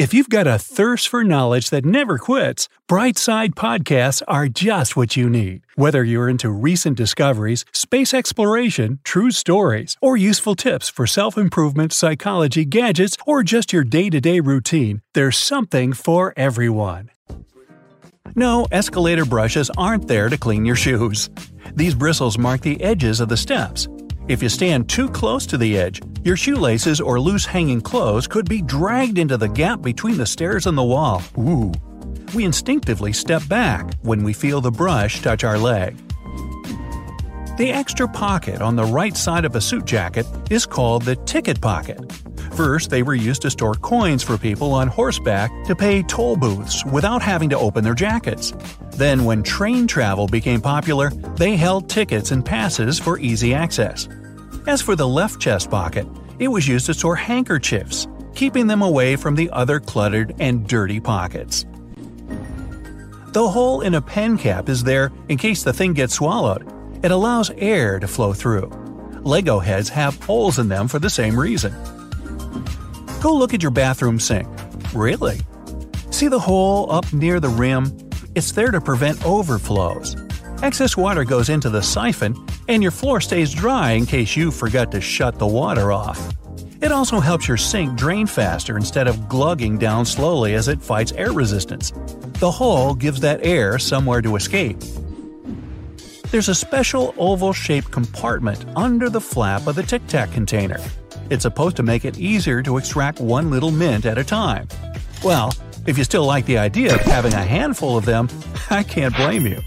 If you've got a thirst for knowledge that never quits, Brightside Podcasts are just what you need. Whether you're into recent discoveries, space exploration, true stories, or useful tips for self improvement, psychology, gadgets, or just your day to day routine, there's something for everyone. No, escalator brushes aren't there to clean your shoes. These bristles mark the edges of the steps. If you stand too close to the edge, your shoelaces or loose hanging clothes could be dragged into the gap between the stairs and the wall. Ooh. We instinctively step back when we feel the brush touch our leg. The extra pocket on the right side of a suit jacket is called the ticket pocket. First, they were used to store coins for people on horseback to pay toll booths without having to open their jackets. Then, when train travel became popular, they held tickets and passes for easy access. As for the left chest pocket, it was used to store handkerchiefs, keeping them away from the other cluttered and dirty pockets. The hole in a pen cap is there in case the thing gets swallowed. It allows air to flow through. Lego heads have holes in them for the same reason. Go look at your bathroom sink. Really? See the hole up near the rim? It's there to prevent overflows. Excess water goes into the siphon, and your floor stays dry in case you forgot to shut the water off. It also helps your sink drain faster instead of glugging down slowly as it fights air resistance. The hole gives that air somewhere to escape. There's a special oval shaped compartment under the flap of the Tic Tac container. It's supposed to make it easier to extract one little mint at a time. Well, if you still like the idea of having a handful of them, I can't blame you.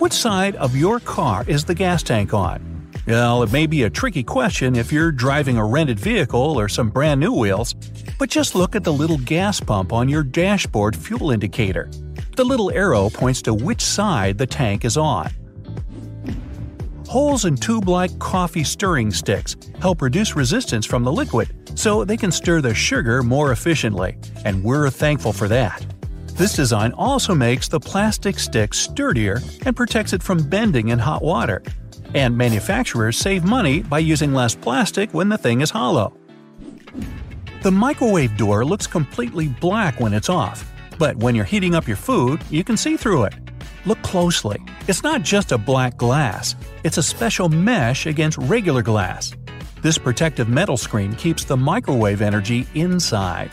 Which side of your car is the gas tank on? Well, it may be a tricky question if you're driving a rented vehicle or some brand new wheels, but just look at the little gas pump on your dashboard fuel indicator. The little arrow points to which side the tank is on. Holes in tube like coffee stirring sticks help reduce resistance from the liquid, so they can stir the sugar more efficiently, and we're thankful for that. This design also makes the plastic stick sturdier and protects it from bending in hot water. And manufacturers save money by using less plastic when the thing is hollow. The microwave door looks completely black when it's off, but when you're heating up your food, you can see through it. Look closely. It's not just a black glass, it's a special mesh against regular glass. This protective metal screen keeps the microwave energy inside.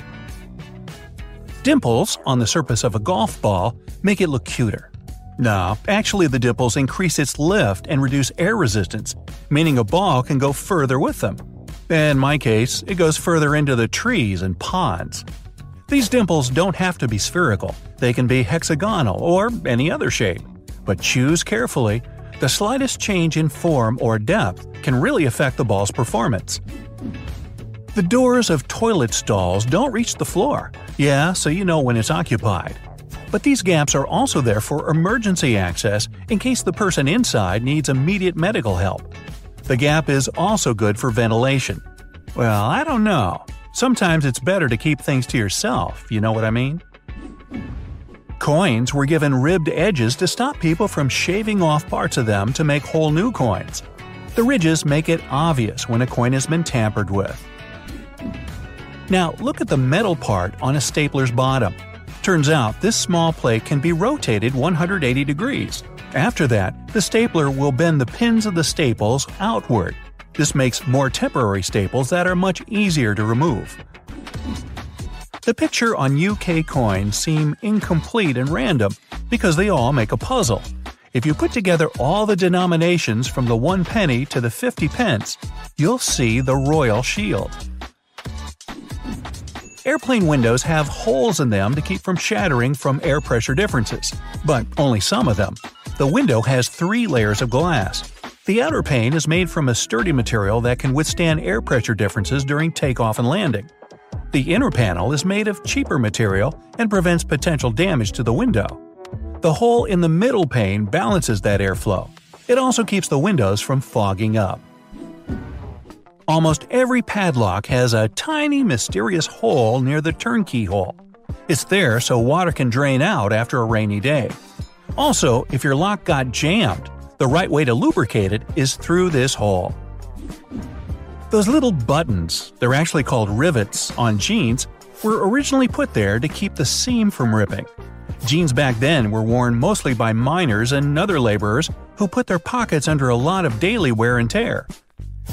Dimples on the surface of a golf ball make it look cuter. No, actually, the dimples increase its lift and reduce air resistance, meaning a ball can go further with them. In my case, it goes further into the trees and ponds. These dimples don't have to be spherical, they can be hexagonal or any other shape. But choose carefully. The slightest change in form or depth can really affect the ball's performance. The doors of toilet stalls don't reach the floor. Yeah, so you know when it's occupied. But these gaps are also there for emergency access in case the person inside needs immediate medical help. The gap is also good for ventilation. Well, I don't know. Sometimes it's better to keep things to yourself, you know what I mean? Coins were given ribbed edges to stop people from shaving off parts of them to make whole new coins. The ridges make it obvious when a coin has been tampered with. Now, look at the metal part on a stapler's bottom. Turns out this small plate can be rotated 180 degrees. After that, the stapler will bend the pins of the staples outward. This makes more temporary staples that are much easier to remove. The picture on UK coins seem incomplete and random because they all make a puzzle. If you put together all the denominations from the 1 penny to the 50 pence, you'll see the royal shield. Airplane windows have holes in them to keep from shattering from air pressure differences, but only some of them. The window has three layers of glass. The outer pane is made from a sturdy material that can withstand air pressure differences during takeoff and landing. The inner panel is made of cheaper material and prevents potential damage to the window. The hole in the middle pane balances that airflow. It also keeps the windows from fogging up. Almost every padlock has a tiny mysterious hole near the turnkey hole. It's there so water can drain out after a rainy day. Also, if your lock got jammed, the right way to lubricate it is through this hole. Those little buttons, they're actually called rivets, on jeans, were originally put there to keep the seam from ripping. Jeans back then were worn mostly by miners and other laborers who put their pockets under a lot of daily wear and tear.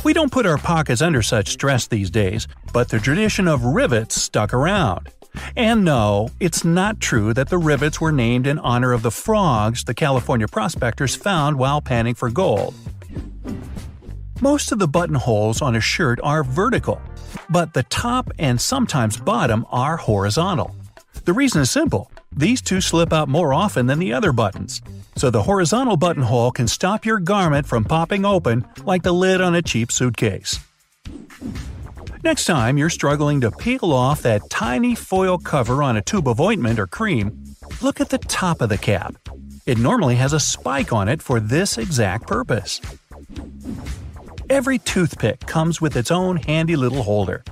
We don't put our pockets under such stress these days, but the tradition of rivets stuck around. And no, it's not true that the rivets were named in honor of the frogs the California prospectors found while panning for gold. Most of the buttonholes on a shirt are vertical, but the top and sometimes bottom are horizontal. The reason is simple these two slip out more often than the other buttons. So the horizontal buttonhole can stop your garment from popping open like the lid on a cheap suitcase. Next time you're struggling to peel off that tiny foil cover on a tube of ointment or cream, look at the top of the cap. It normally has a spike on it for this exact purpose. Every toothpick comes with its own handy little holder.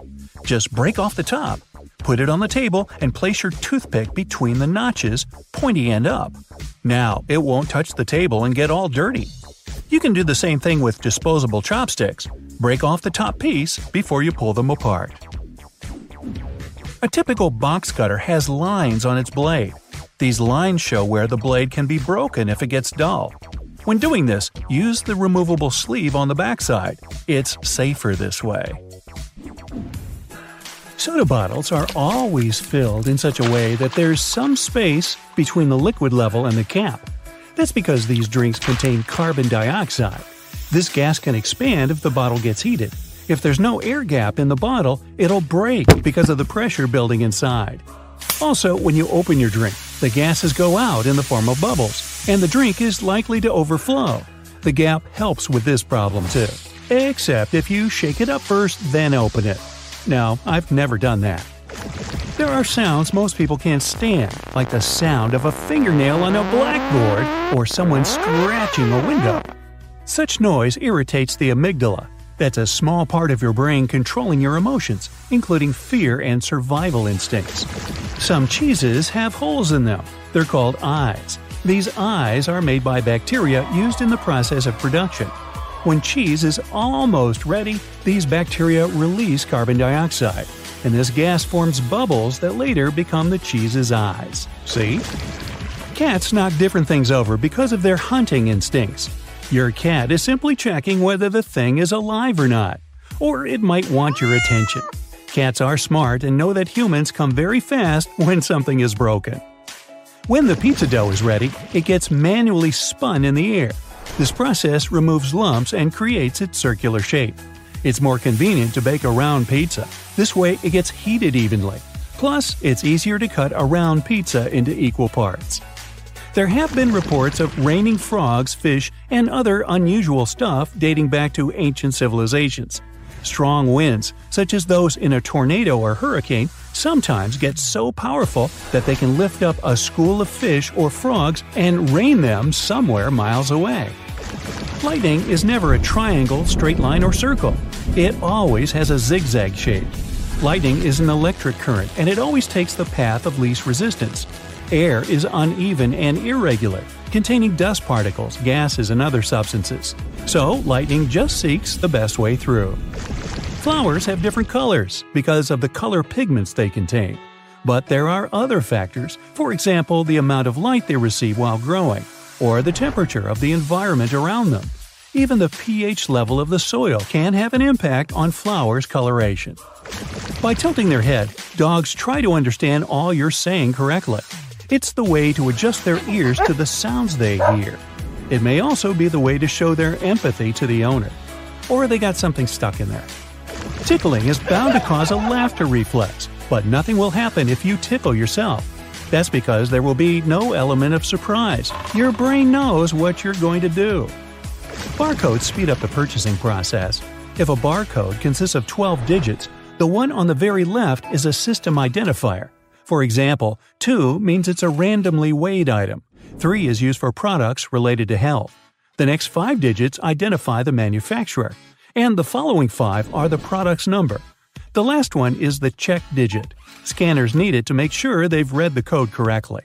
Just break off the top Put it on the table and place your toothpick between the notches, pointy end up. Now, it won't touch the table and get all dirty. You can do the same thing with disposable chopsticks. Break off the top piece before you pull them apart. A typical box cutter has lines on its blade. These lines show where the blade can be broken if it gets dull. When doing this, use the removable sleeve on the backside. It's safer this way. Soda bottles are always filled in such a way that there's some space between the liquid level and the cap. That's because these drinks contain carbon dioxide. This gas can expand if the bottle gets heated. If there's no air gap in the bottle, it'll break because of the pressure building inside. Also, when you open your drink, the gases go out in the form of bubbles, and the drink is likely to overflow. The gap helps with this problem too. Except if you shake it up first, then open it. Now, I've never done that. There are sounds most people can't stand, like the sound of a fingernail on a blackboard or someone scratching a window. Such noise irritates the amygdala. That's a small part of your brain controlling your emotions, including fear and survival instincts. Some cheeses have holes in them. They're called eyes. These eyes are made by bacteria used in the process of production. When cheese is almost ready, these bacteria release carbon dioxide, and this gas forms bubbles that later become the cheese's eyes. See? Cats knock different things over because of their hunting instincts. Your cat is simply checking whether the thing is alive or not, or it might want your attention. Cats are smart and know that humans come very fast when something is broken. When the pizza dough is ready, it gets manually spun in the air this process removes lumps and creates its circular shape. It's more convenient to bake a round pizza. This way, it gets heated evenly. Plus, it's easier to cut a round pizza into equal parts. There have been reports of raining frogs, fish, and other unusual stuff dating back to ancient civilizations. Strong winds, such as those in a tornado or hurricane, sometimes get so powerful that they can lift up a school of fish or frogs and rain them somewhere miles away. Lightning is never a triangle, straight line, or circle. It always has a zigzag shape. Lightning is an electric current, and it always takes the path of least resistance. Air is uneven and irregular, containing dust particles, gases, and other substances. So, lightning just seeks the best way through. Flowers have different colors because of the color pigments they contain. But there are other factors, for example, the amount of light they receive while growing or the temperature of the environment around them. Even the pH level of the soil can have an impact on flowers' coloration. By tilting their head, dogs try to understand all you're saying correctly. It's the way to adjust their ears to the sounds they hear. It may also be the way to show their empathy to the owner. Or they got something stuck in there. Tickling is bound to cause a laughter reflex, but nothing will happen if you tickle yourself. That's because there will be no element of surprise. Your brain knows what you're going to do. Barcodes speed up the purchasing process. If a barcode consists of 12 digits, the one on the very left is a system identifier. For example, 2 means it's a randomly weighed item. 3 is used for products related to health. The next 5 digits identify the manufacturer. And the following 5 are the product's number. The last one is the check digit. Scanners need it to make sure they've read the code correctly.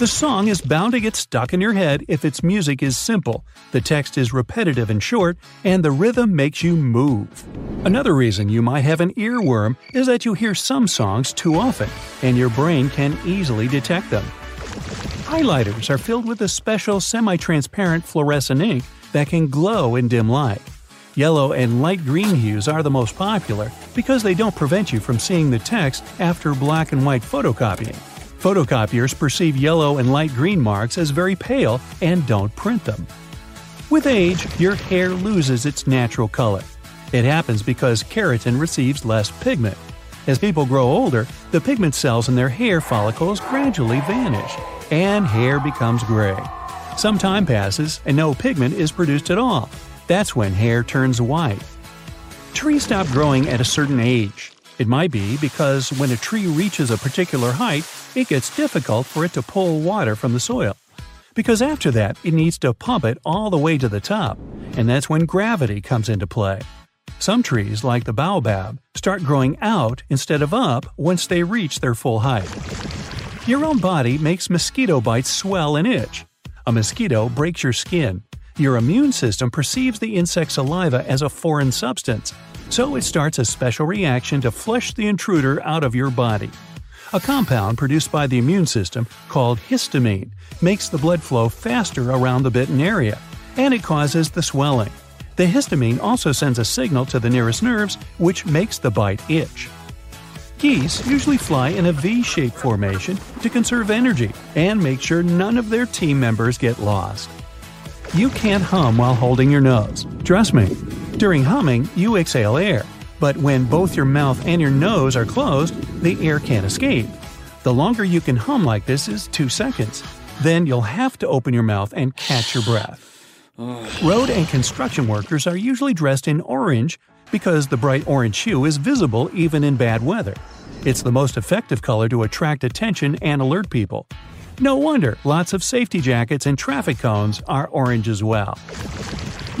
The song is bound to get stuck in your head if its music is simple, the text is repetitive and short, and the rhythm makes you move. Another reason you might have an earworm is that you hear some songs too often, and your brain can easily detect them. Highlighters are filled with a special semi transparent fluorescent ink that can glow in dim light. Yellow and light green hues are the most popular because they don't prevent you from seeing the text after black and white photocopying. Photocopiers perceive yellow and light green marks as very pale and don't print them. With age, your hair loses its natural color. It happens because keratin receives less pigment. As people grow older, the pigment cells in their hair follicles gradually vanish, and hair becomes gray. Some time passes and no pigment is produced at all. That's when hair turns white. Trees stop growing at a certain age. It might be because when a tree reaches a particular height, it gets difficult for it to pull water from the soil. Because after that, it needs to pump it all the way to the top, and that's when gravity comes into play. Some trees, like the baobab, start growing out instead of up once they reach their full height. Your own body makes mosquito bites swell and itch. A mosquito breaks your skin. Your immune system perceives the insect saliva as a foreign substance, so it starts a special reaction to flush the intruder out of your body. A compound produced by the immune system, called histamine, makes the blood flow faster around the bitten area, and it causes the swelling. The histamine also sends a signal to the nearest nerves, which makes the bite itch. Geese usually fly in a V shaped formation to conserve energy and make sure none of their team members get lost. You can't hum while holding your nose. Trust me. During humming, you exhale air, but when both your mouth and your nose are closed, the air can't escape. The longer you can hum like this is 2 seconds. Then you'll have to open your mouth and catch your breath. Road and construction workers are usually dressed in orange because the bright orange hue is visible even in bad weather. It's the most effective color to attract attention and alert people. No wonder lots of safety jackets and traffic cones are orange as well.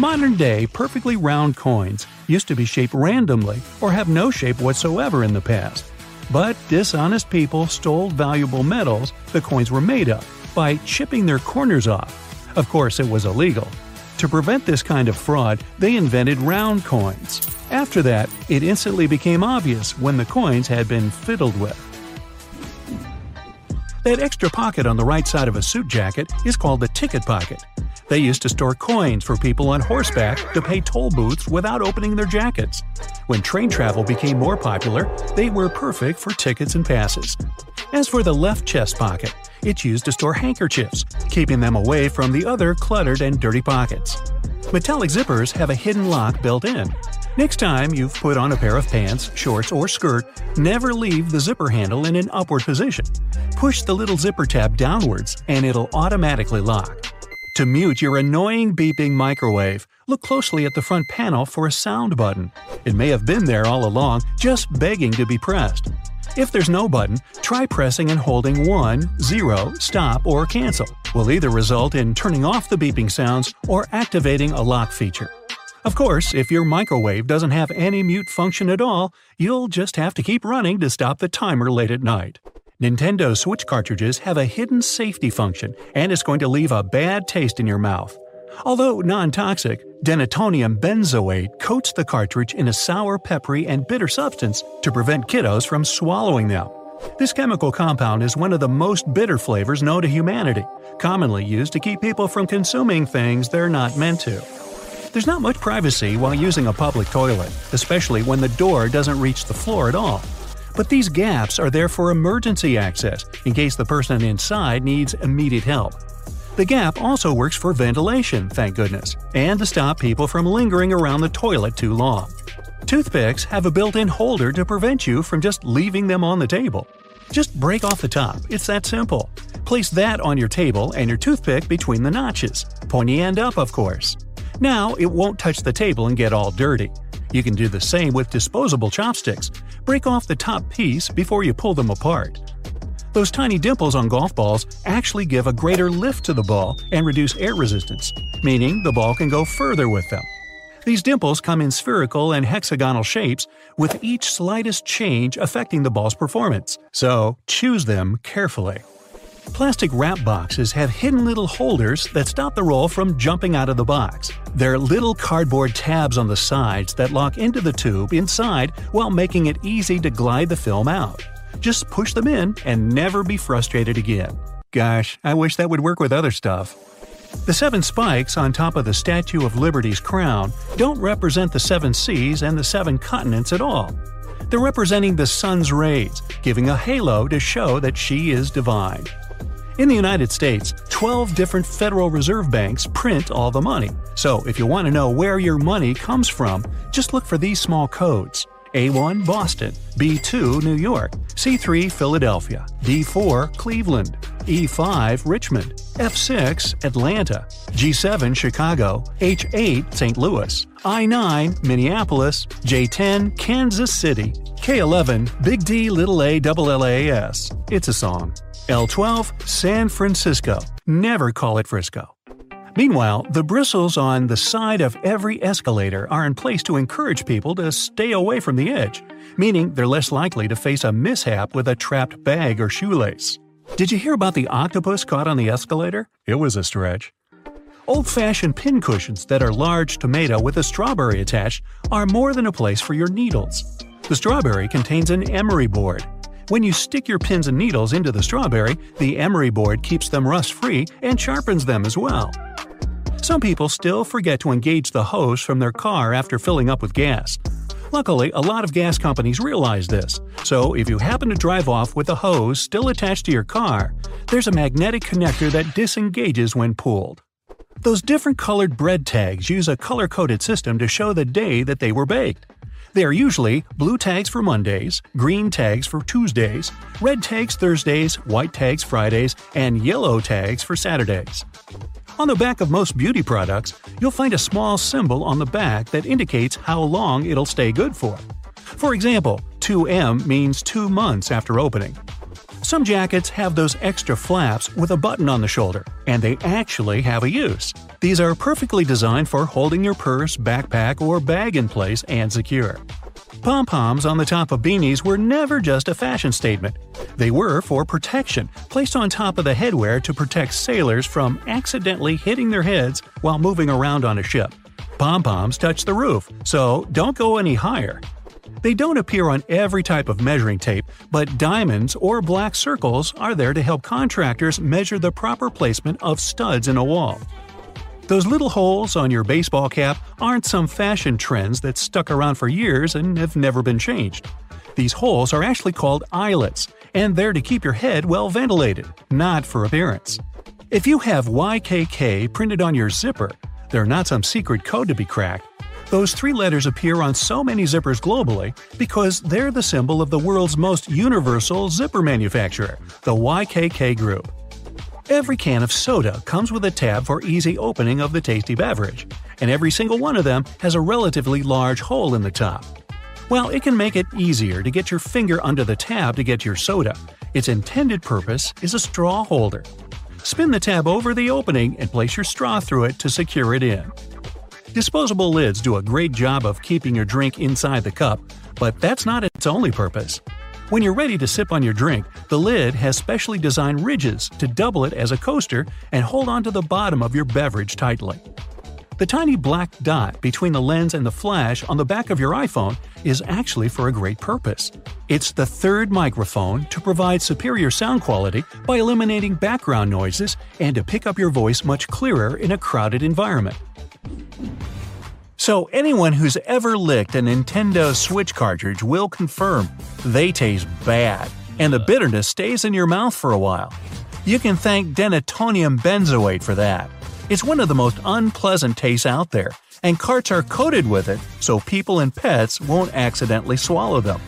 Modern day, perfectly round coins used to be shaped randomly or have no shape whatsoever in the past. But dishonest people stole valuable metals the coins were made of by chipping their corners off. Of course, it was illegal. To prevent this kind of fraud, they invented round coins. After that, it instantly became obvious when the coins had been fiddled with. That extra pocket on the right side of a suit jacket is called the ticket pocket. They used to store coins for people on horseback to pay toll booths without opening their jackets. When train travel became more popular, they were perfect for tickets and passes. As for the left chest pocket, it's used to store handkerchiefs, keeping them away from the other cluttered and dirty pockets. Metallic zippers have a hidden lock built in. Next time you've put on a pair of pants, shorts, or skirt, never leave the zipper handle in an upward position. Push the little zipper tab downwards and it'll automatically lock. To mute your annoying beeping microwave, look closely at the front panel for a sound button. It may have been there all along, just begging to be pressed. If there's no button, try pressing and holding 1, 0, stop, or cancel. Will either result in turning off the beeping sounds or activating a lock feature. Of course, if your microwave doesn't have any mute function at all, you'll just have to keep running to stop the timer late at night. Nintendo Switch cartridges have a hidden safety function, and it's going to leave a bad taste in your mouth. Although non toxic, denatonium benzoate coats the cartridge in a sour, peppery, and bitter substance to prevent kiddos from swallowing them. This chemical compound is one of the most bitter flavors known to humanity, commonly used to keep people from consuming things they're not meant to. There's not much privacy while using a public toilet, especially when the door doesn't reach the floor at all. But these gaps are there for emergency access in case the person inside needs immediate help. The gap also works for ventilation, thank goodness, and to stop people from lingering around the toilet too long. Toothpicks have a built in holder to prevent you from just leaving them on the table. Just break off the top, it's that simple. Place that on your table and your toothpick between the notches, pointy end up, of course. Now it won't touch the table and get all dirty. You can do the same with disposable chopsticks. Break off the top piece before you pull them apart. Those tiny dimples on golf balls actually give a greater lift to the ball and reduce air resistance, meaning the ball can go further with them. These dimples come in spherical and hexagonal shapes, with each slightest change affecting the ball's performance, so choose them carefully. Plastic wrap boxes have hidden little holders that stop the roll from jumping out of the box. They're little cardboard tabs on the sides that lock into the tube inside while making it easy to glide the film out. Just push them in and never be frustrated again. Gosh, I wish that would work with other stuff. The seven spikes on top of the Statue of Liberty's crown don't represent the seven seas and the seven continents at all. They're representing the sun's rays, giving a halo to show that she is divine. In the United States, 12 different Federal Reserve banks print all the money. So if you want to know where your money comes from, just look for these small codes. A1 Boston, B2 New York, C3 Philadelphia, D4 Cleveland, E5 Richmond, F6 Atlanta, G7 Chicago, H8 St. Louis, I9 Minneapolis, J10 Kansas City, K11 Big D Little A Double L A S. It's a song. L12 San Francisco. Never call it Frisco. Meanwhile, the bristles on the side of every escalator are in place to encourage people to stay away from the edge, meaning they're less likely to face a mishap with a trapped bag or shoelace. Did you hear about the octopus caught on the escalator? It was a stretch. Old fashioned pin cushions that are large tomato with a strawberry attached are more than a place for your needles. The strawberry contains an emery board. When you stick your pins and needles into the strawberry, the emery board keeps them rust free and sharpens them as well. Some people still forget to engage the hose from their car after filling up with gas. Luckily, a lot of gas companies realize this, so if you happen to drive off with the hose still attached to your car, there's a magnetic connector that disengages when pulled. Those different colored bread tags use a color coded system to show the day that they were baked. They are usually blue tags for Mondays, green tags for Tuesdays, red tags Thursdays, white tags Fridays, and yellow tags for Saturdays. On the back of most beauty products, you'll find a small symbol on the back that indicates how long it'll stay good for. For example, 2M means 2 months after opening. Some jackets have those extra flaps with a button on the shoulder, and they actually have a use. These are perfectly designed for holding your purse, backpack, or bag in place and secure. Pom poms on the top of beanies were never just a fashion statement. They were for protection, placed on top of the headwear to protect sailors from accidentally hitting their heads while moving around on a ship. Pom poms touch the roof, so don't go any higher. They don't appear on every type of measuring tape, but diamonds or black circles are there to help contractors measure the proper placement of studs in a wall. Those little holes on your baseball cap aren't some fashion trends that stuck around for years and have never been changed. These holes are actually called eyelets, and they're to keep your head well ventilated, not for appearance. If you have YKK printed on your zipper, they're not some secret code to be cracked. Those three letters appear on so many zippers globally because they're the symbol of the world's most universal zipper manufacturer, the YKK Group. Every can of soda comes with a tab for easy opening of the tasty beverage, and every single one of them has a relatively large hole in the top. While it can make it easier to get your finger under the tab to get your soda, its intended purpose is a straw holder. Spin the tab over the opening and place your straw through it to secure it in. Disposable lids do a great job of keeping your drink inside the cup, but that's not its only purpose. When you're ready to sip on your drink, the lid has specially designed ridges to double it as a coaster and hold onto the bottom of your beverage tightly. The tiny black dot between the lens and the flash on the back of your iPhone is actually for a great purpose. It's the third microphone to provide superior sound quality by eliminating background noises and to pick up your voice much clearer in a crowded environment. So, anyone who's ever licked a Nintendo Switch cartridge will confirm they taste bad, and the bitterness stays in your mouth for a while. You can thank denatonium benzoate for that. It's one of the most unpleasant tastes out there, and carts are coated with it so people and pets won't accidentally swallow them.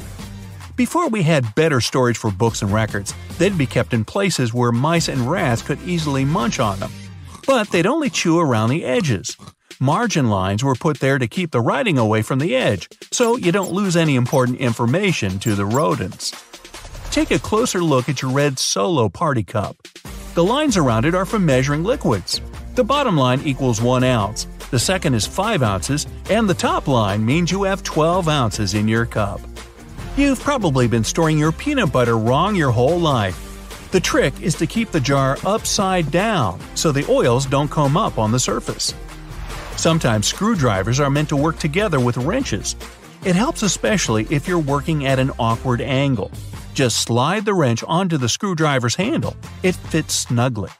Before we had better storage for books and records, they'd be kept in places where mice and rats could easily munch on them. But they'd only chew around the edges. Margin lines were put there to keep the writing away from the edge, so you don't lose any important information to the rodents. Take a closer look at your red Solo party cup. The lines around it are for measuring liquids. The bottom line equals 1 ounce, the second is 5 ounces, and the top line means you have 12 ounces in your cup. You've probably been storing your peanut butter wrong your whole life. The trick is to keep the jar upside down so the oils don't come up on the surface. Sometimes screwdrivers are meant to work together with wrenches. It helps especially if you're working at an awkward angle. Just slide the wrench onto the screwdriver's handle. It fits snugly.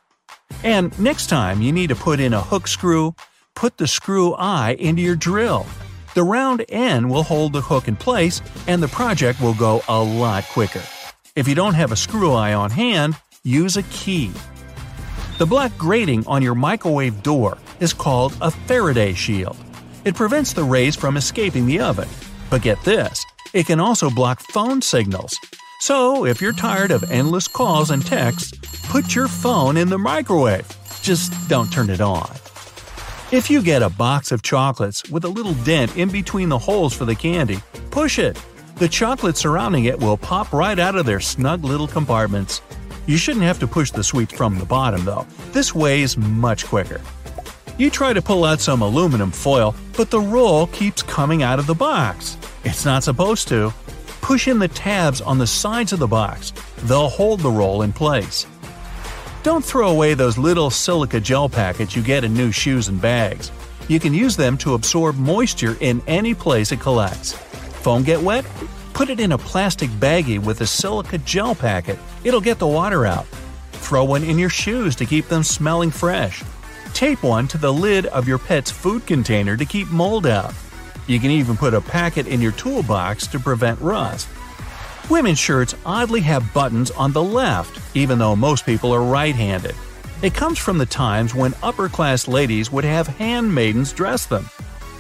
And next time you need to put in a hook screw, put the screw eye into your drill. The round end will hold the hook in place and the project will go a lot quicker. If you don't have a screw eye on hand, use a key. The black grating on your microwave door is called a Faraday shield. It prevents the rays from escaping the oven. But get this, it can also block phone signals. So, if you're tired of endless calls and texts, put your phone in the microwave. Just don't turn it on. If you get a box of chocolates with a little dent in between the holes for the candy, push it. The chocolate surrounding it will pop right out of their snug little compartments. You shouldn't have to push the sweets from the bottom, though. This way is much quicker. You try to pull out some aluminum foil, but the roll keeps coming out of the box. It's not supposed to. Push in the tabs on the sides of the box. They'll hold the roll in place. Don't throw away those little silica gel packets you get in new shoes and bags. You can use them to absorb moisture in any place it collects. Phone get wet? Put it in a plastic baggie with a silica gel packet. It'll get the water out. Throw one in your shoes to keep them smelling fresh. Tape one to the lid of your pet's food container to keep mold out. You can even put a packet in your toolbox to prevent rust. Women's shirts oddly have buttons on the left, even though most people are right handed. It comes from the times when upper class ladies would have handmaidens dress them.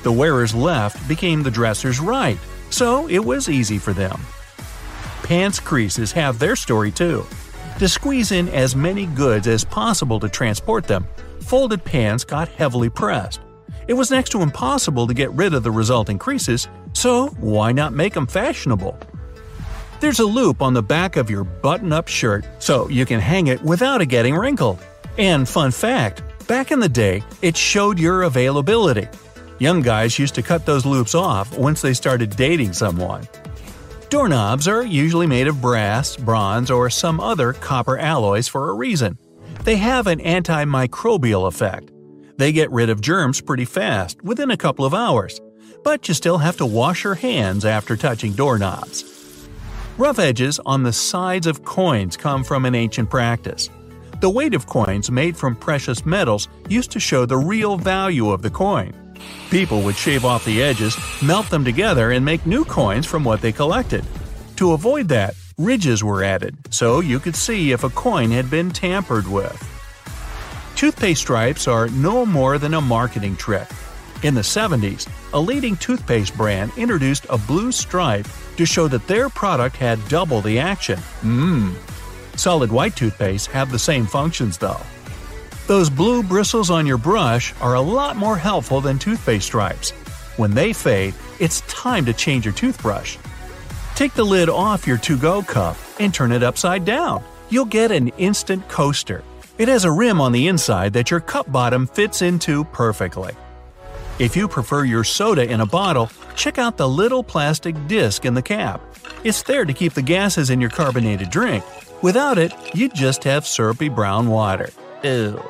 The wearer's left became the dresser's right, so it was easy for them. Pants creases have their story too. To squeeze in as many goods as possible to transport them, folded pants got heavily pressed. It was next to impossible to get rid of the resulting creases, so why not make them fashionable? There's a loop on the back of your button up shirt so you can hang it without it getting wrinkled. And fun fact back in the day, it showed your availability. Young guys used to cut those loops off once they started dating someone. Doorknobs are usually made of brass, bronze, or some other copper alloys for a reason. They have an antimicrobial effect. They get rid of germs pretty fast, within a couple of hours. But you still have to wash your hands after touching doorknobs. Rough edges on the sides of coins come from an ancient practice. The weight of coins made from precious metals used to show the real value of the coin. People would shave off the edges, melt them together, and make new coins from what they collected. To avoid that, ridges were added so you could see if a coin had been tampered with. Toothpaste stripes are no more than a marketing trick. In the 70s, a leading toothpaste brand introduced a blue stripe to show that their product had double the action. Mmm. Solid white toothpaste have the same functions though. Those blue bristles on your brush are a lot more helpful than toothpaste stripes. When they fade, it's time to change your toothbrush. Take the lid off your to go cup and turn it upside down. You'll get an instant coaster. It has a rim on the inside that your cup bottom fits into perfectly. If you prefer your soda in a bottle, check out the little plastic disc in the cap. It's there to keep the gases in your carbonated drink. Without it, you'd just have syrupy brown water. Ew.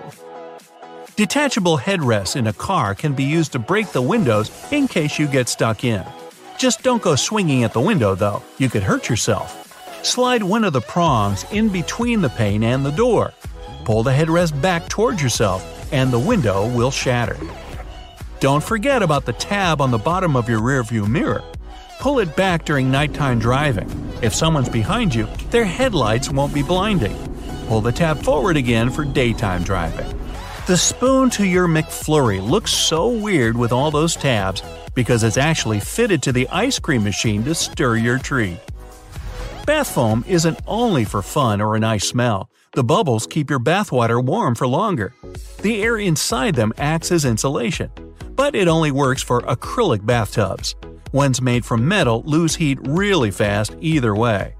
Detachable headrests in a car can be used to break the windows in case you get stuck in. Just don't go swinging at the window though, you could hurt yourself. Slide one of the prongs in between the pane and the door. Pull the headrest back towards yourself, and the window will shatter. Don't forget about the tab on the bottom of your rearview mirror. Pull it back during nighttime driving. If someone's behind you, their headlights won't be blinding. Pull the tab forward again for daytime driving. The spoon to your McFlurry looks so weird with all those tabs because it's actually fitted to the ice cream machine to stir your treat. Bath foam isn't only for fun or a nice smell. The bubbles keep your bathwater warm for longer. The air inside them acts as insulation, but it only works for acrylic bathtubs. Ones made from metal lose heat really fast either way.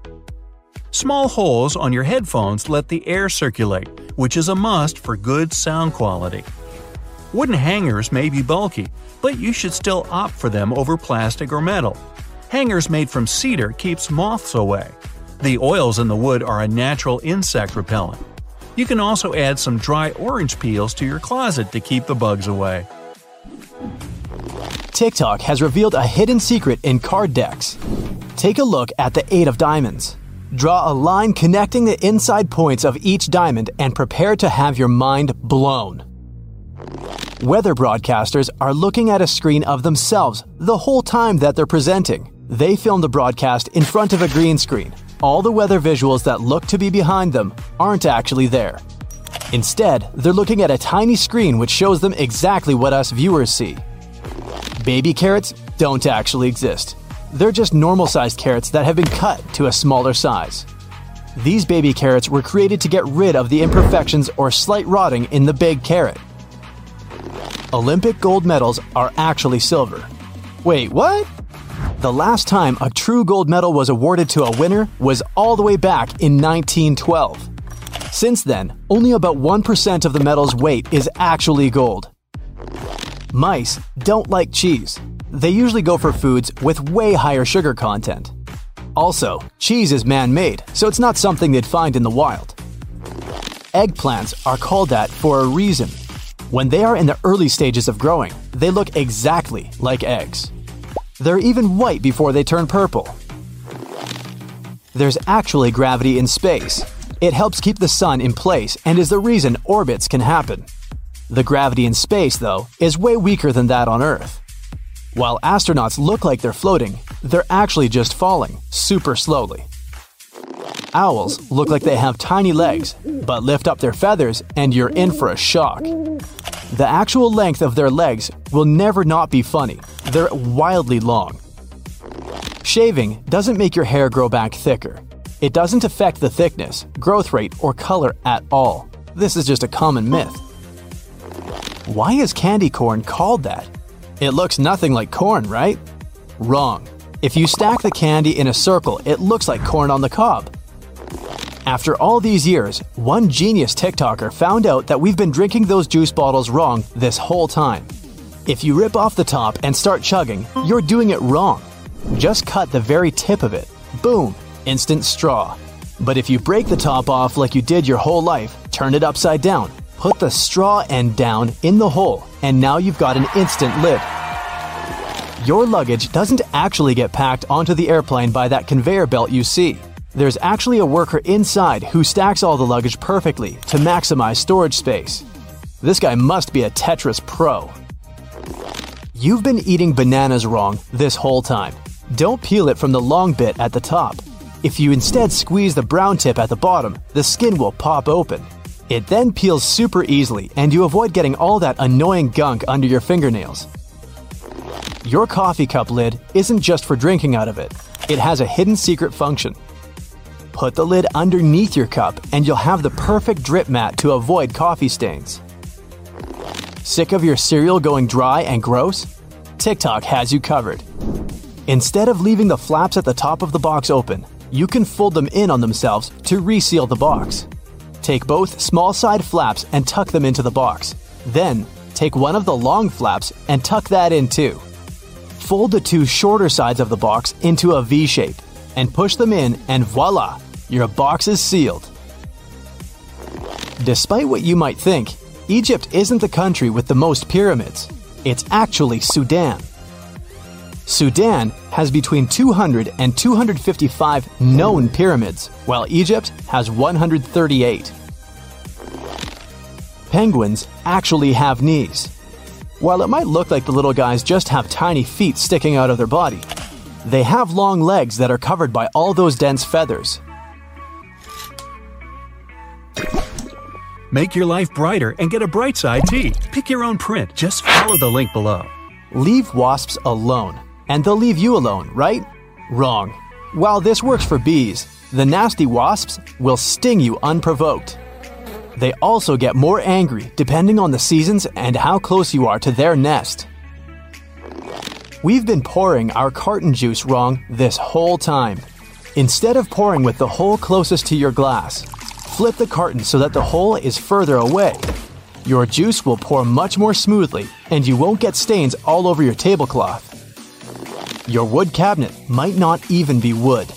Small holes on your headphones let the air circulate, which is a must for good sound quality. Wooden hangers may be bulky, but you should still opt for them over plastic or metal. Hangers made from cedar keeps moths away. The oils in the wood are a natural insect repellent. You can also add some dry orange peels to your closet to keep the bugs away. TikTok has revealed a hidden secret in card decks. Take a look at the 8 of diamonds. Draw a line connecting the inside points of each diamond and prepare to have your mind blown. Weather broadcasters are looking at a screen of themselves the whole time that they're presenting. They film the broadcast in front of a green screen. All the weather visuals that look to be behind them aren't actually there. Instead, they're looking at a tiny screen which shows them exactly what us viewers see. Baby carrots don't actually exist. They're just normal sized carrots that have been cut to a smaller size. These baby carrots were created to get rid of the imperfections or slight rotting in the big carrot. Olympic gold medals are actually silver. Wait, what? The last time a true gold medal was awarded to a winner was all the way back in 1912. Since then, only about 1% of the medal's weight is actually gold. Mice don't like cheese. They usually go for foods with way higher sugar content. Also, cheese is man made, so it's not something they'd find in the wild. Eggplants are called that for a reason. When they are in the early stages of growing, they look exactly like eggs. They're even white before they turn purple. There's actually gravity in space. It helps keep the sun in place and is the reason orbits can happen. The gravity in space, though, is way weaker than that on Earth. While astronauts look like they're floating, they're actually just falling, super slowly. Owls look like they have tiny legs, but lift up their feathers and you're in for a shock. The actual length of their legs will never not be funny, they're wildly long. Shaving doesn't make your hair grow back thicker. It doesn't affect the thickness, growth rate, or color at all. This is just a common myth. Why is candy corn called that? It looks nothing like corn, right? Wrong. If you stack the candy in a circle, it looks like corn on the cob. After all these years, one genius TikToker found out that we've been drinking those juice bottles wrong this whole time. If you rip off the top and start chugging, you're doing it wrong. Just cut the very tip of it. Boom, instant straw. But if you break the top off like you did your whole life, turn it upside down, put the straw end down in the hole, and now you've got an instant lid. Your luggage doesn't actually get packed onto the airplane by that conveyor belt you see. There's actually a worker inside who stacks all the luggage perfectly to maximize storage space. This guy must be a Tetris pro. You've been eating bananas wrong this whole time. Don't peel it from the long bit at the top. If you instead squeeze the brown tip at the bottom, the skin will pop open. It then peels super easily, and you avoid getting all that annoying gunk under your fingernails. Your coffee cup lid isn't just for drinking out of it, it has a hidden secret function. Put the lid underneath your cup, and you'll have the perfect drip mat to avoid coffee stains. Sick of your cereal going dry and gross? TikTok has you covered. Instead of leaving the flaps at the top of the box open, you can fold them in on themselves to reseal the box. Take both small side flaps and tuck them into the box. Then, take one of the long flaps and tuck that in too. Fold the two shorter sides of the box into a V shape and push them in, and voila, your box is sealed. Despite what you might think, Egypt isn't the country with the most pyramids. It's actually Sudan. Sudan has between 200 and 255 known pyramids, while Egypt has 138. Penguins actually have knees. While it might look like the little guys just have tiny feet sticking out of their body, they have long legs that are covered by all those dense feathers. Make your life brighter and get a bright side tee. Pick your own print. Just follow the link below. Leave wasps alone, and they'll leave you alone, right? Wrong. While this works for bees, the nasty wasps will sting you unprovoked. They also get more angry depending on the seasons and how close you are to their nest. We've been pouring our carton juice wrong this whole time. Instead of pouring with the hole closest to your glass, flip the carton so that the hole is further away. Your juice will pour much more smoothly and you won't get stains all over your tablecloth. Your wood cabinet might not even be wood.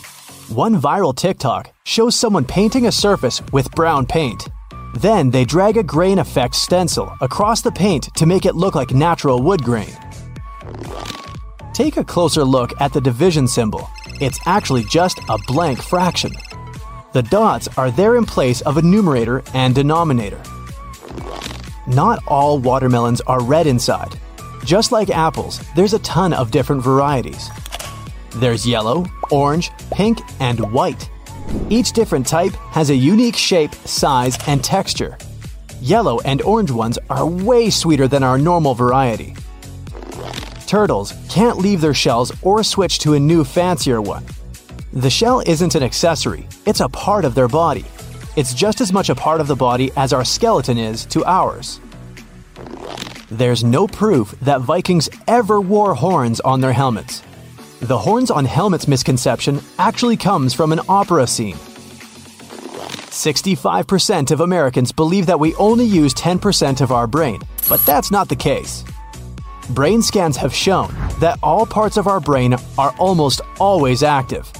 One viral TikTok shows someone painting a surface with brown paint. Then they drag a grain effect stencil across the paint to make it look like natural wood grain. Take a closer look at the division symbol. It's actually just a blank fraction. The dots are there in place of a numerator and denominator. Not all watermelons are red inside. Just like apples, there's a ton of different varieties. There's yellow, orange, pink, and white. Each different type has a unique shape, size, and texture. Yellow and orange ones are way sweeter than our normal variety. Turtles can't leave their shells or switch to a new fancier one. The shell isn't an accessory, it's a part of their body. It's just as much a part of the body as our skeleton is to ours. There's no proof that Vikings ever wore horns on their helmets. The horns on helmets misconception actually comes from an opera scene. 65% of Americans believe that we only use 10% of our brain, but that's not the case. Brain scans have shown that all parts of our brain are almost always active.